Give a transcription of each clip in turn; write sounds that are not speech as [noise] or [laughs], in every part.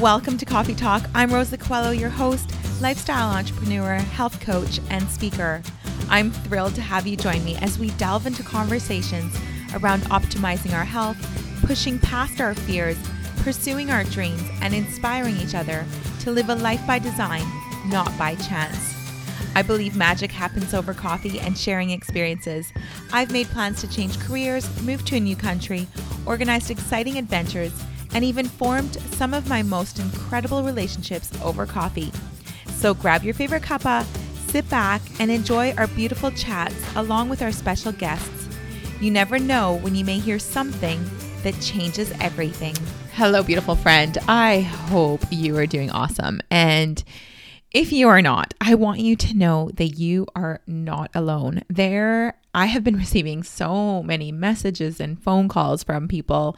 Welcome to Coffee Talk. I'm Rosa Coelho, your host, lifestyle entrepreneur, health coach, and speaker. I'm thrilled to have you join me as we delve into conversations around optimizing our health, pushing past our fears, pursuing our dreams, and inspiring each other to live a life by design, not by chance. I believe magic happens over coffee and sharing experiences. I've made plans to change careers, move to a new country, organized exciting adventures, and even formed some of my most incredible relationships over coffee. So grab your favorite cuppa, sit back, and enjoy our beautiful chats along with our special guests. You never know when you may hear something that changes everything. Hello, beautiful friend. I hope you are doing awesome. And if you are not, I want you to know that you are not alone. There, I have been [laughs] receiving so many messages and phone calls from people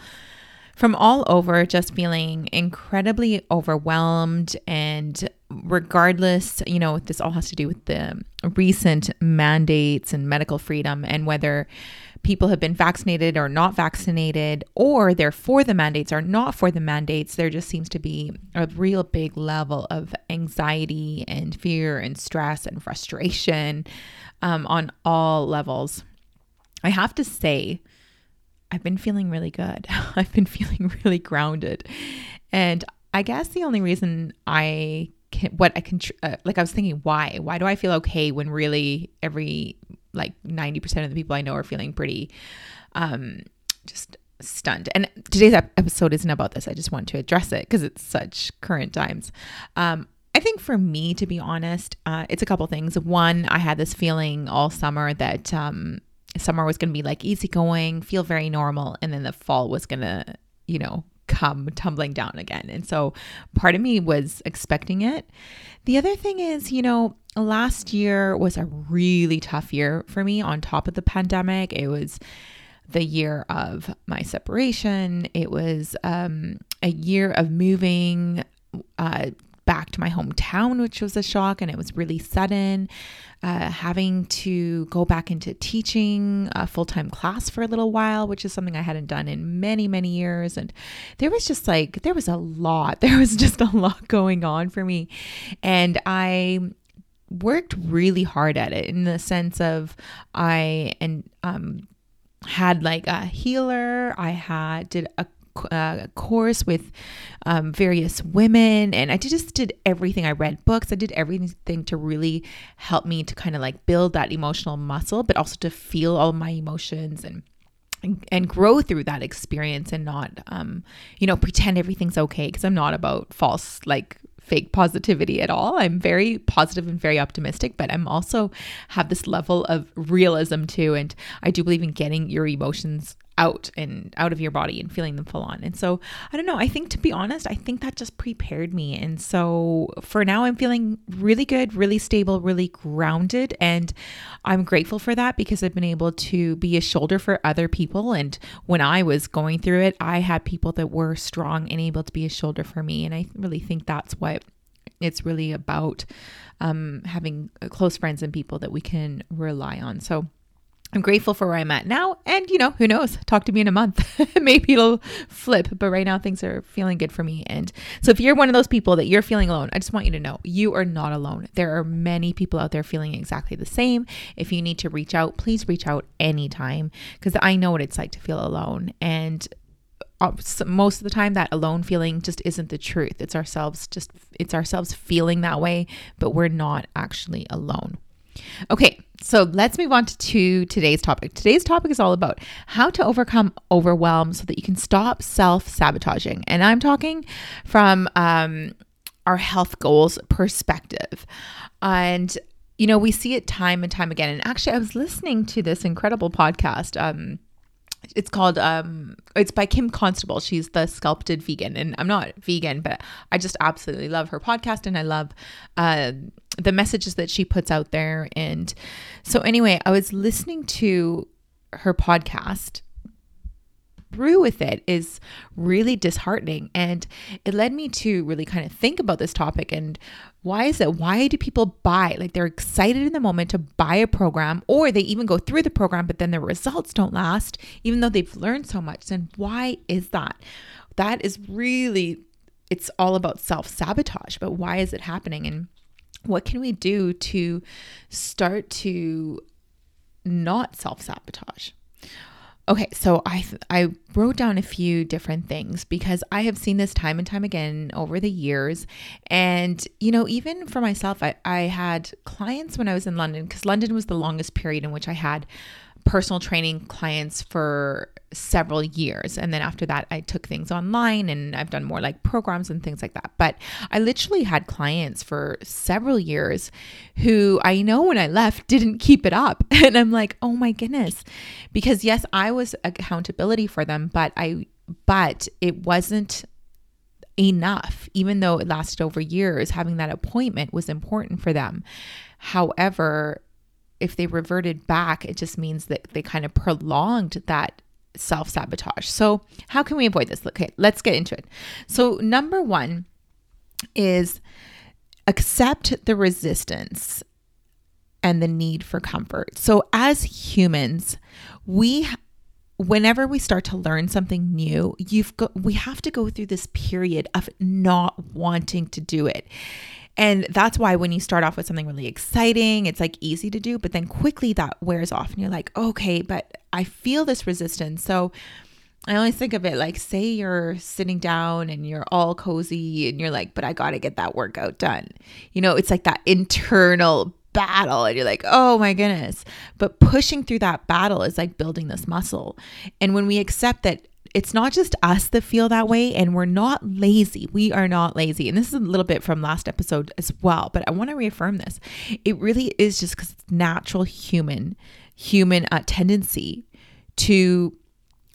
from all over just feeling incredibly overwhelmed and regardless you know this all has to do with the recent mandates and medical freedom and whether people have been vaccinated or not vaccinated or they're for the mandates or not for the mandates there just seems to be a real big level of anxiety and fear and stress and frustration um, on all levels. I have to say I've been feeling really good. [laughs] I've been feeling [laughs] really grounded. And I guess the only reason I can, what I can, uh, like, I was thinking, why? Why do I feel okay when really every, like, 90% of the people I know are feeling pretty, um, just stunned. And today's episode isn't about this. I just want to address it because it's such current times. Um, I think for me, to be honest, uh, it's a couple things. One, I had this feeling all summer that um, summer was going to be like easygoing, feel very normal, and then the fall was going to, you know, come tumbling down again. And so part of me was expecting it. The other thing is, you know, last year was a really tough year for me on top of the pandemic. It was the year of my separation. It was um, a year of moving uh, back to my hometown, which was a shock and it was really sudden. Uh, having to go back into teaching a full time class for a little while, which is something I hadn't done in many, many years. And there was just like, there was a lot. [laughs] There was just a lot going on for me. And I worked really hard at it in the sense of I and um had like a healer i had did a uh, course with um, various women, and I just did everything. I read books, I did everything to really help me to kind of like build that emotional muscle, but also to feel all my emotions and and, grow through that experience and not um you know pretend everything's okay because i'm not about false like fake positivity at all. I'm very positive and very optimistic, but I'm also have this level of realism too. And I do believe in getting your emotions out and out of your body and feeling them full on. And so I don't know. I think to be honest, I think that just prepared me. And so for now, I'm feeling really good, really stable, really grounded. And I'm grateful for that because I've been able to be a shoulder for other people. And when I was going through it, I had people that were strong and able to be a shoulder for me. And I really think that's what it's really about um, having close friends and people that we can rely on. So I'm grateful for where I'm at now. And, you know, who knows? Talk to me in a month. [laughs] Maybe it'll flip. But right now, things are feeling good for me. And so, if you're one of those people that you're feeling alone, I just want you to know you are not alone. There are many people out there feeling exactly the same. If you need to reach out, please reach out anytime because I know what it's like to feel alone. And uh, most of the time that alone feeling just isn't the truth it's ourselves just it's ourselves feeling that way but we're not actually alone Okay, so let's move on to today's topic. Today's topic is all about how to overcome overwhelm so that you can stop self sabotaging. And I'm talking from um, our health goals perspective. And, you know, we see it time and time again. And actually, I was listening to this incredible podcast. Um, it's called um it's by Kim Constable. She's the sculpted vegan and I'm not vegan, but I just absolutely love her podcast and I love uh the messages that she puts out there and so anyway, I was listening to her podcast through with it is really disheartening. And it led me to really kind of think about this topic and why is it? Why do people buy? Like they're excited in the moment to buy a program, or they even go through the program, but then the results don't last, even though they've learned so much. And why is that? That is really it's all about self sabotage. But why is it happening? And what can we do to start to not self sabotage? Okay, so I I wrote down a few different things because I have seen this time and time again over the years, and you know even for myself, I I had clients when I was in London because London was the longest period in which I had personal training clients for several years. And then after that, I took things online and I've done more like programs and things like that. But I literally had clients for several years who I know when I left didn't keep it up. [laughs] And I'm like, oh my goodness. Because yes, I was accountability for them, but I, but it wasn't enough, even though it lasted over years, having that appointment was important for them. However, if they reverted back, it just means that they kind of prolonged that self sabotage. So, how can we avoid this? Okay, let's get into it. So, number one is accept the resistance and the need for comfort. So, as humans, we whenever we start to learn something new, you've got we have to go through this period of not wanting to do it. And that's why when you start off with something really exciting, it's like easy to do, but then quickly that wears off and you're like, okay, but I feel this resistance. So I always think of it like, say you're sitting down and you're all cozy and you're like, but I got to get that workout done. You know, it's like that internal battle and you're like, oh my goodness. But pushing through that battle is like building this muscle. And when we accept that it's not just us that feel that way and we're not lazy. We are not lazy. And this is a little bit from last episode as well, but I want to reaffirm this. It really is just cuz it's natural human human uh, tendency to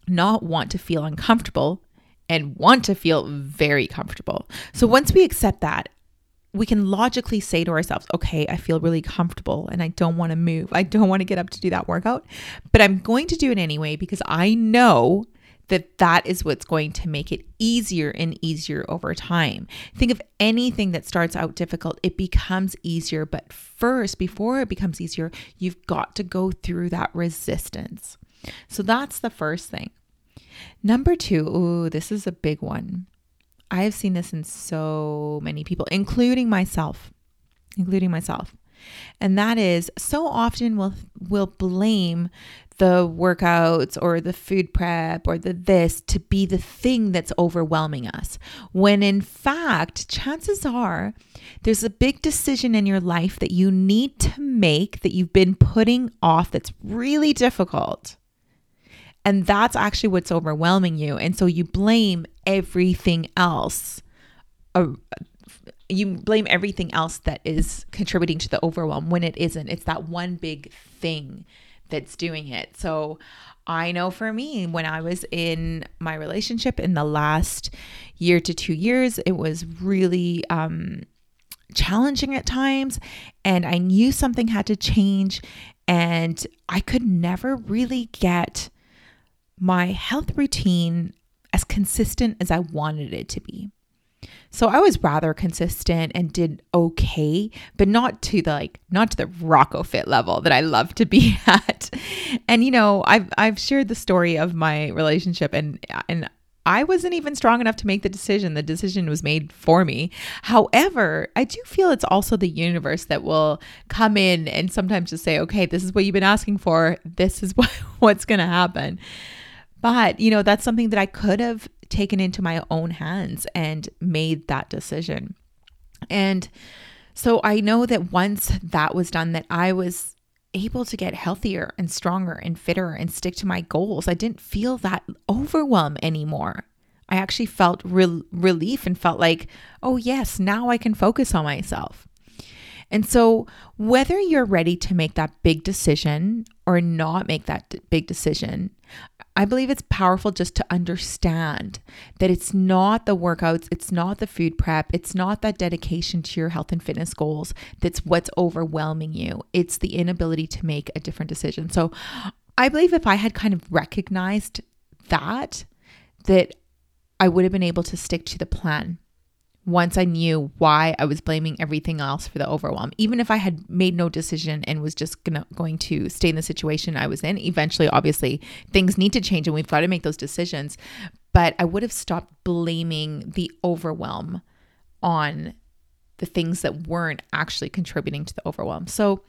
not want to feel uncomfortable and want to feel very comfortable. So once we accept that, we can logically say to ourselves, okay, I feel really comfortable and I don't want to move. I don't want to get up to do that workout, but I'm going to do it anyway because I know that that is what's going to make it easier and easier over time. Think of anything that starts out difficult, it becomes easier. But first, before it becomes easier, you've got to go through that resistance. So that's the first thing. Number two, ooh, this is a big one. I have seen this in so many people, including myself, including myself. And that is so often we'll, we'll blame the workouts or the food prep or the this to be the thing that's overwhelming us. When in fact, chances are there's a big decision in your life that you need to make that you've been putting off that's really difficult. And that's actually what's overwhelming you. And so you blame everything else. Uh, you blame everything else that is contributing to the overwhelm when it isn't. It's that one big thing that's doing it. So I know for me, when I was in my relationship in the last year to two years, it was really um, challenging at times. And I knew something had to change. And I could never really get my health routine as consistent as I wanted it to be. So I was rather consistent and did okay, but not to the like not to the RocoFit level that I love to be [laughs] at. And you know, I've I've shared the story of my relationship and and I wasn't even strong enough to make the decision. The decision was made for me. However, I do feel it's also the universe that will come in and sometimes just say, okay, this is what you've been asking for. This is [laughs] what, what's going to happen. But, you know, that's something that I could have taken into my own hands and made that decision. And so I know that once that was done, that I was able to get healthier and stronger and fitter and stick to my goals. I didn't feel that overwhelm anymore. I actually felt re- relief and felt like, oh, yes, now I can focus on myself. And so, whether you're ready to make that big decision or not make that big decision, I believe it's powerful just to understand that it's not the workouts, it's not the food prep, it's not that dedication to your health and fitness goals that's what's overwhelming you. It's the inability to make a different decision. So I believe if I had kind of recognized that, that I would have been able to stick to the plan once I knew why I was blaming everything else for the overwhelm. Even if I had made no decision and was just gonna, going to stay in the situation I was in, eventually, obviously, things need to change and we've got to make those decisions. but I would have stopped blaming the overwhelm on the things that weren't actually contributing to the overwhelm. So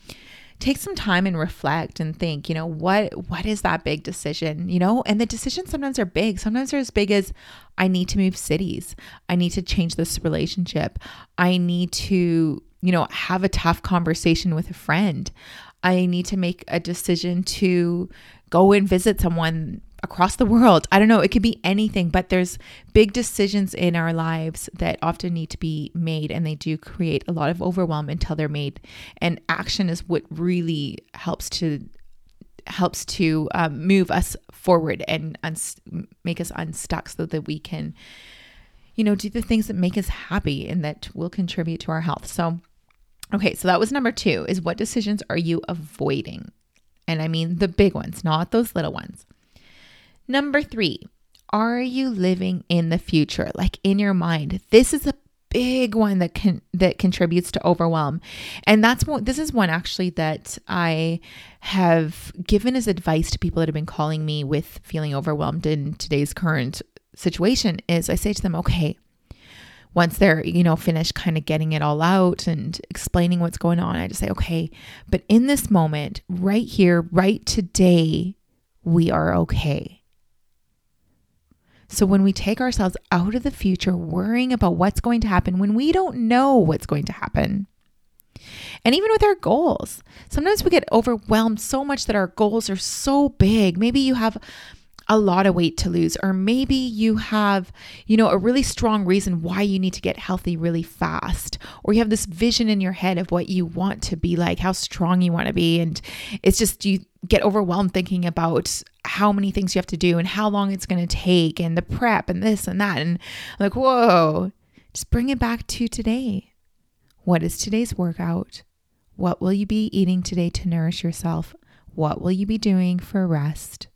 take some time and reflect and think, you know, what what is that big decision, you know? And the decisions sometimes are big. Sometimes they're as big as I need to move cities. I need to change this relationship. I need to, you know, have a tough conversation with a friend. I need to make a decision to go and visit someone across the world. I don't know, it could be anything, but there's big decisions in our lives that often need to be made and they do create a lot of overwhelm until they're made. And action is what really helps to helps to um, move us forward and make us unstuck so that we can you know do the things that make us happy and that will contribute to our health. So okay, so that was number 2 is what decisions are you avoiding? And I mean the big ones, not those little ones. Number three, are you living in the future, like in your mind? This is a big one that can that contributes to overwhelm and that's what this is one actually that i have given as advice to people that have been calling me with feeling overwhelmed in today's current situation is i say to them okay once they're you know finished kind of getting it all out and explaining what's going on i just say okay but in this moment right here right today we are okay so when we take ourselves out of the future, worrying about what's going to happen when we don't know what's going to happen, and even with our goals, sometimes we get overwhelmed so much that our goals are so big. Maybe you have a lot of weight to lose or maybe you have you know a really strong reason why you need to get healthy really fast or you have this vision in your head of what you want to be like how strong you want to be and it's just you get overwhelmed thinking about how many things you have to do and how long it's going to take and the prep and this and that and like whoa just bring it back to today. What is today's workout? What will you be eating today to nourish yourself? What will you be doing for rest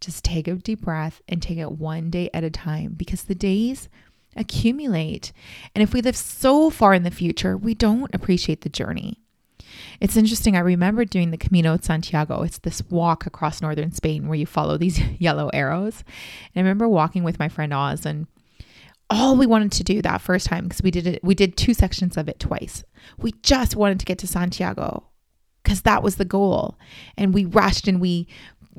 just take a deep breath and take it one day at a time because the days accumulate. And if we live so far in the future, we don't appreciate the journey. It's interesting. I remember doing the Camino de Santiago. It's this walk across northern Spain where you follow these [laughs] yellow arrows. And I remember walking with my friend Oz and all we wanted to do that first time because we did it we did two sections of it twice. We just wanted to get to Santiago because that was the goal. And we rushed and we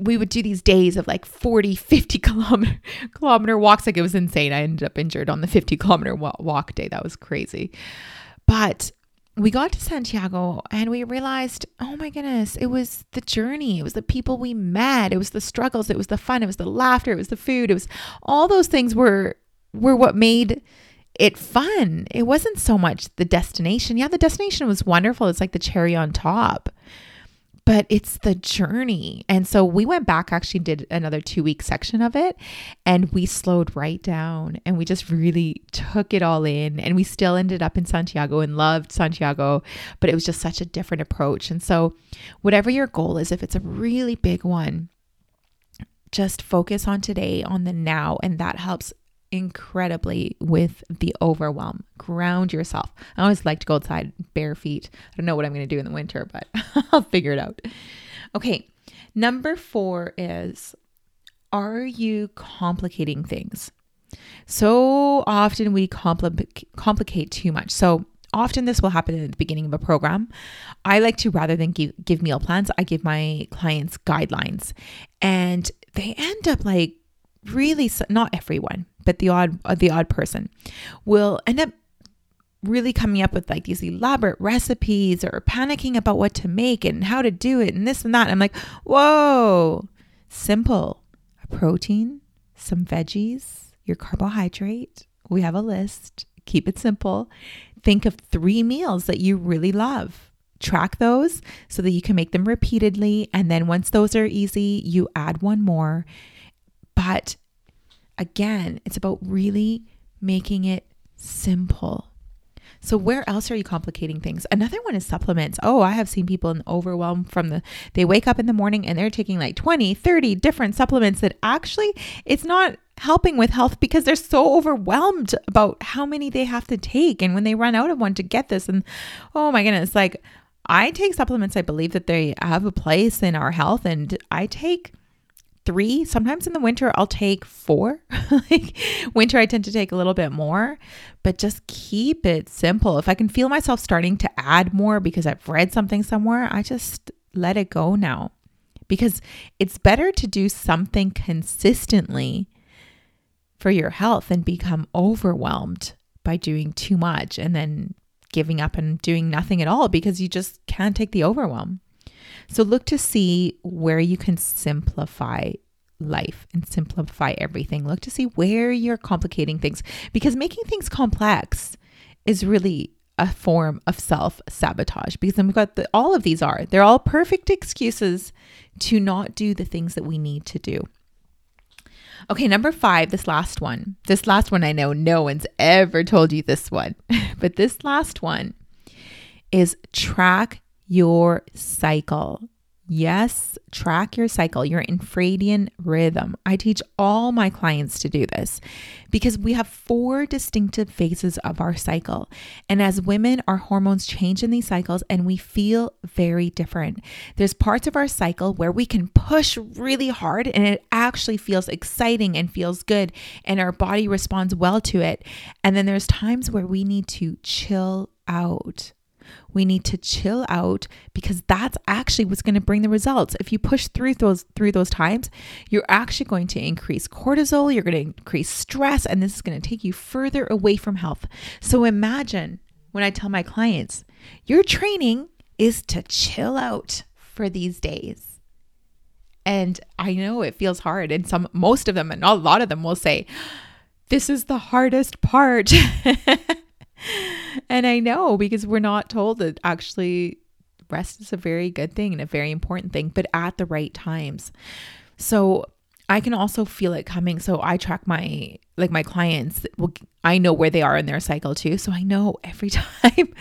we would do these days of like 40, 50 [laughs] kilometer, kilometer walks. Like it was insane. I ended up injured on the 50 kilometer walk day. That was crazy. But we got to Santiago and we realized, oh my goodness, it was the journey. It was the people we met. It was the struggles. It was the fun. It was the laughter. It was the food. It was all those things were were what made it fun. It wasn't so much the destination. Yeah, the destination was wonderful. It's like the cherry on top but it's the journey. And so we went back, actually did another two week section of it, and we slowed right down and we just really took it all in. And we still ended up in Santiago and loved Santiago, but it was just such a different approach. And so, whatever your goal is, if it's a really big one, just focus on today, on the now, and that helps incredibly with the overwhelm. Ground yourself. I always like to go outside bare feet. I don't know what I'm going to do in the winter, but [laughs] I'll figure it out. Okay, number four is Are you complicating things? So often we compl- complicate too much. So often this will happen at the beginning of a program. I like to, rather than give, give meal plans, I give my clients guidelines. And they end up like really, not everyone, but the odd uh, the odd person will end up really coming up with like these elaborate recipes or panicking about what to make and how to do it and this and that. I'm like, whoa, simple. A protein, some veggies, your carbohydrate. We have a list. Keep it simple. Think of three meals that you really love. Track those so that you can make them repeatedly. And then once those are easy, you add one more. But Again, it's about really making it simple. So where else are you complicating things? Another one is supplements. Oh, I have seen people in overwhelm from the they wake up in the morning and they're taking like 20, 30 different supplements that actually it's not helping with health because they're so overwhelmed about how many they have to take and when they run out of one to get this and oh my goodness, like I take supplements I believe that they have a place in our health and I take three. Sometimes in the winter, I'll take four. [laughs] like winter, I tend to take a little bit more, but just keep it simple. If I can feel myself starting to add more because I've read something somewhere, I just let it go now because it's better to do something consistently for your health and become overwhelmed by doing too much and then giving up and doing nothing at all because you just can't take the overwhelm. So look to see where you can simplify life and simplify everything. Look to see where you're complicating things because making things complex is really a form of self sabotage because then we've got the, all of these are they're all perfect excuses to not do the things that we need to do. Okay, number five, this last one. This last one, I know no one's ever told you this one, [laughs] but this last one is track your cycle. Yes, track your cycle, your infradian rhythm. I teach all my clients to do this because we have four distinctive phases of our cycle. And as women, our hormones change in these cycles and we feel very different. There's parts of our cycle where we can push really hard and it actually feels exciting and feels good, and our body responds well to it. And then there's times where we need to chill out we need to chill out because that's actually what's going to bring the results. If you push through those through those times, you're actually going to increase cortisol, you're going to increase stress and this is going to take you further away from health. So imagine when I tell my clients, your training is to chill out for these days. And I know it feels hard and some most of them and a lot of them will say this is the hardest part. [laughs] and I know because we're not told that actually rest is a very good thing and a very important thing, but at the right times. So I can also feel it coming. So I track my like my clients. Well, I know where they are in their cycle too. So I know [laughs] every time,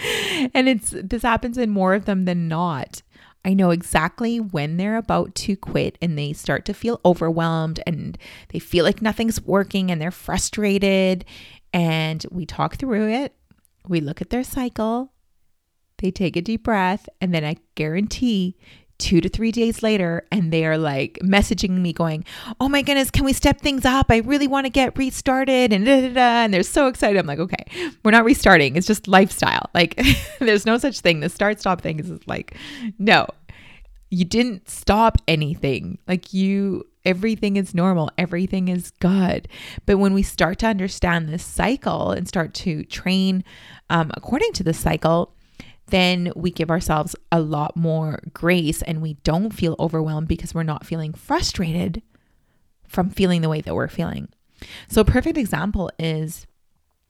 and it's this happens in more of them than not. I know exactly when they're about to quit and they start to feel overwhelmed and they feel like nothing's working and they're frustrated. And we talk through it we look at their cycle, they take a deep breath, and then I guarantee two to three days later, and they are like messaging me, going, Oh my goodness, can we step things up? I really want to get restarted. And, da, da, da. and they're so excited. I'm like, Okay, we're not restarting. It's just lifestyle. Like, [laughs] there's no such thing. The start stop thing is like, no, you didn't stop anything. Like, you everything is normal, everything is good. But when we start to understand this cycle and start to train um, according to the cycle, then we give ourselves a lot more grace and we don't feel overwhelmed because we're not feeling frustrated from feeling the way that we're feeling. So, a perfect example is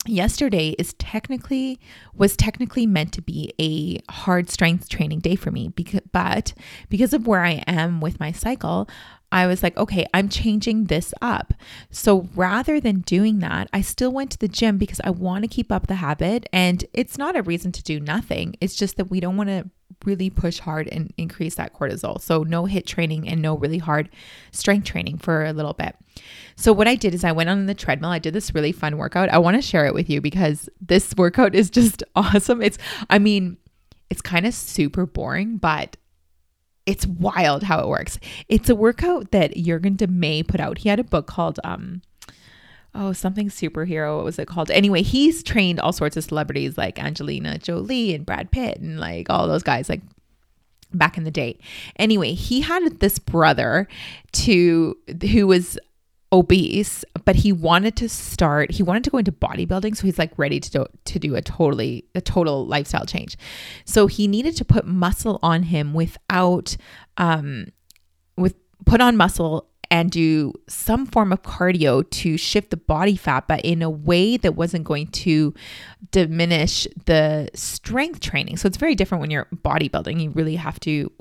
yesterday is technically was technically meant to be a hard strength training day for me because but because of where I am with my cycle I was like, okay, I'm changing this up. So rather than doing that, I still went to the gym because I want to keep up the habit. And it's not a reason to do nothing. It's just that we don't want to really push hard and increase that cortisol. So no HIIT training and no really hard strength training for a little bit. So what I did is I went on the treadmill. I did this really fun workout. I want to share it with you because this [laughs] workout is just [laughs] awesome. It's I mean, it's kind of super boring, but it's wild how it works. It's a workout that Jurgen de May put out. He had a book called um oh something superhero what was it called anyway he's trained all sorts of celebrities like angelina jolie and brad pitt and like all those guys like back in the day anyway he had this brother to who was obese, but he wanted to start, he wanted to go into bodybuilding. So he's like ready to do, to do a totally, a total lifestyle change. So he needed to put muscle on him without, um, with put on muscle and do some form of cardio to shift the body fat, but in a way that wasn't going to diminish the strength training. So it's very different when you're bodybuilding. You really have to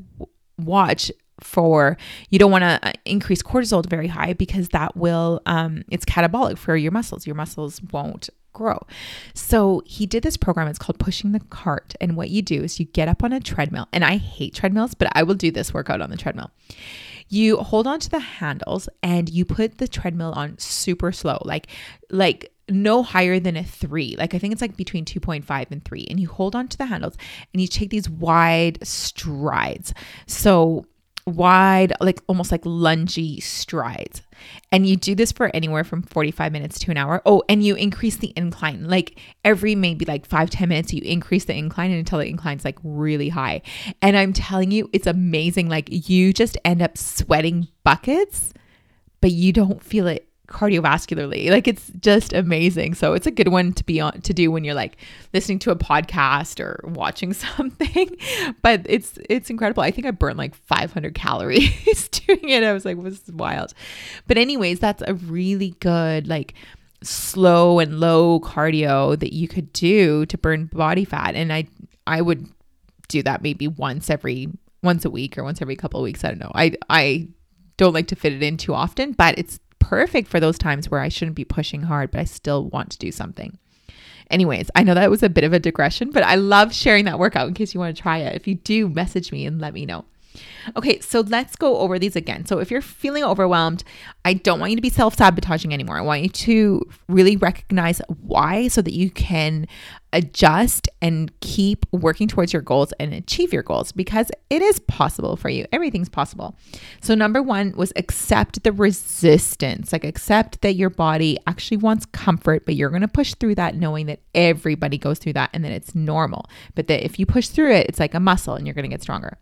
watch for you don't want to uh, increase cortisol very high because that will um, it's catabolic for your muscles your muscles won't grow so he did this program it's called pushing the cart and what you do is you get up on a treadmill and i hate treadmills but i will do this workout on the treadmill you hold on to the handles and you put the treadmill on super slow like like no higher than a three. Like I think it's like between 2.5 and three. And you hold on to the handles and you take these wide strides. So wide, like almost like lungy strides. And you do this for anywhere from 45 minutes to an hour. Oh, and you increase the incline. Like every maybe like five ten minutes, you increase the incline until the incline's like really high. And I'm telling you, it's amazing. Like you just end up sweating buckets, but you don't feel it cardiovascularly. Like it's just amazing. So it's a good one to be on to do when you're like listening to a podcast or watching [laughs] something. But it's it's incredible. I think I burned like 500 calories [laughs] doing it. I was like, this is wild. But anyways, that's a really good like slow and low cardio that you could do to burn body fat. And I I would do that maybe once every once a week or once every couple of weeks. I don't know. I I don't like to fit it in too often, but it's perfect for those times where I shouldn't be pushing hard, but I still want to do something. Anyways, I know that was a bit of a digression, but I love sharing that workout in case you want to try it. If you do, message me and let me know. Okay, so let's go over these again. So if you're feeling overwhelmed, I don't want you to be self sabotaging anymore. I want you to really recognize why so that you can adjust and keep working towards your goals and achieve your goals because it is possible for you. Everything's possible. So, number one was accept the resistance, like accept that your body actually wants comfort, but you're going to push through that knowing that everybody goes through that and that it's normal. But that if you push through it, it's like a muscle and you're going to get stronger.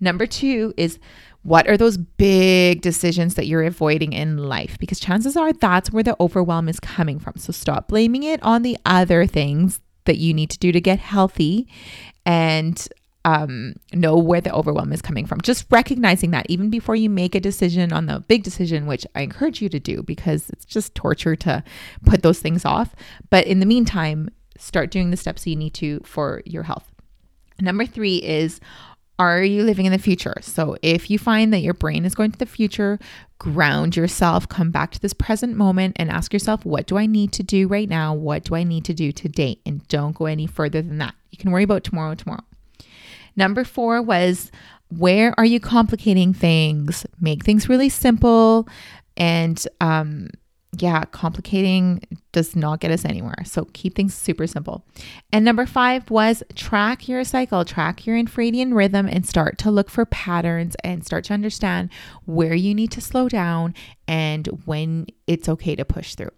Number two is what are those big decisions that you're avoiding in life? Because chances are that's where the overwhelm is coming from. So stop blaming it on the other things that you need to do to get healthy and um, know where the overwhelm is coming from. Just recognizing that even before you make a decision on the big decision, which I encourage you to do because it's just torture to put those things off. But in the meantime, start doing the steps you need to for your health. Number three is are you living in the future? So, if you find that your brain is going to the future, ground yourself, come back to this present moment and ask yourself, what do I need to do right now? What do I need to do today? And don't go any further than that. You can worry about tomorrow, tomorrow. Number four was, where are you complicating things? Make things really simple and um, yeah, complicating does not get us anywhere. So keep things super simple. And number five was track your cycle, track your infradian rhythm, and start to look for patterns and start to understand where you need to slow down and when it's okay to push through.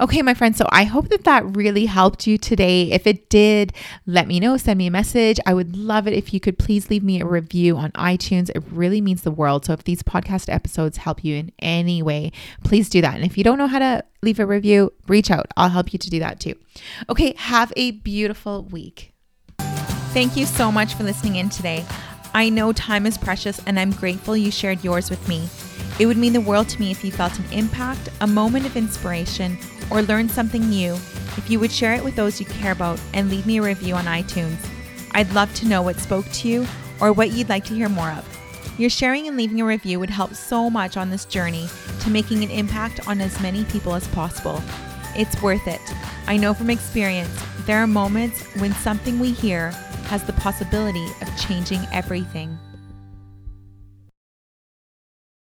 Okay, my friends, so I hope that that really helped you today. If it did, let me know, send me a message. I would love it if you could please leave me a review on iTunes. It really means the world. So if these podcast episodes help you in any way, please do that. And if you don't know how to leave a review, reach out. I'll help you to do that too. Okay, have a beautiful week. Thank you so much for listening in today. I know time is precious and I'm grateful you shared yours with me. It would mean the world to me if you felt an impact, a moment of inspiration, or learned something new, if you would share it with those you care about and leave me a review on iTunes. I'd love to know what spoke to you or what you'd like to hear more of. Your sharing and leaving a review would help so much on this journey to making an impact on as many people as possible. It's worth it. I know from experience, there are moments when something we hear has the possibility of changing everything.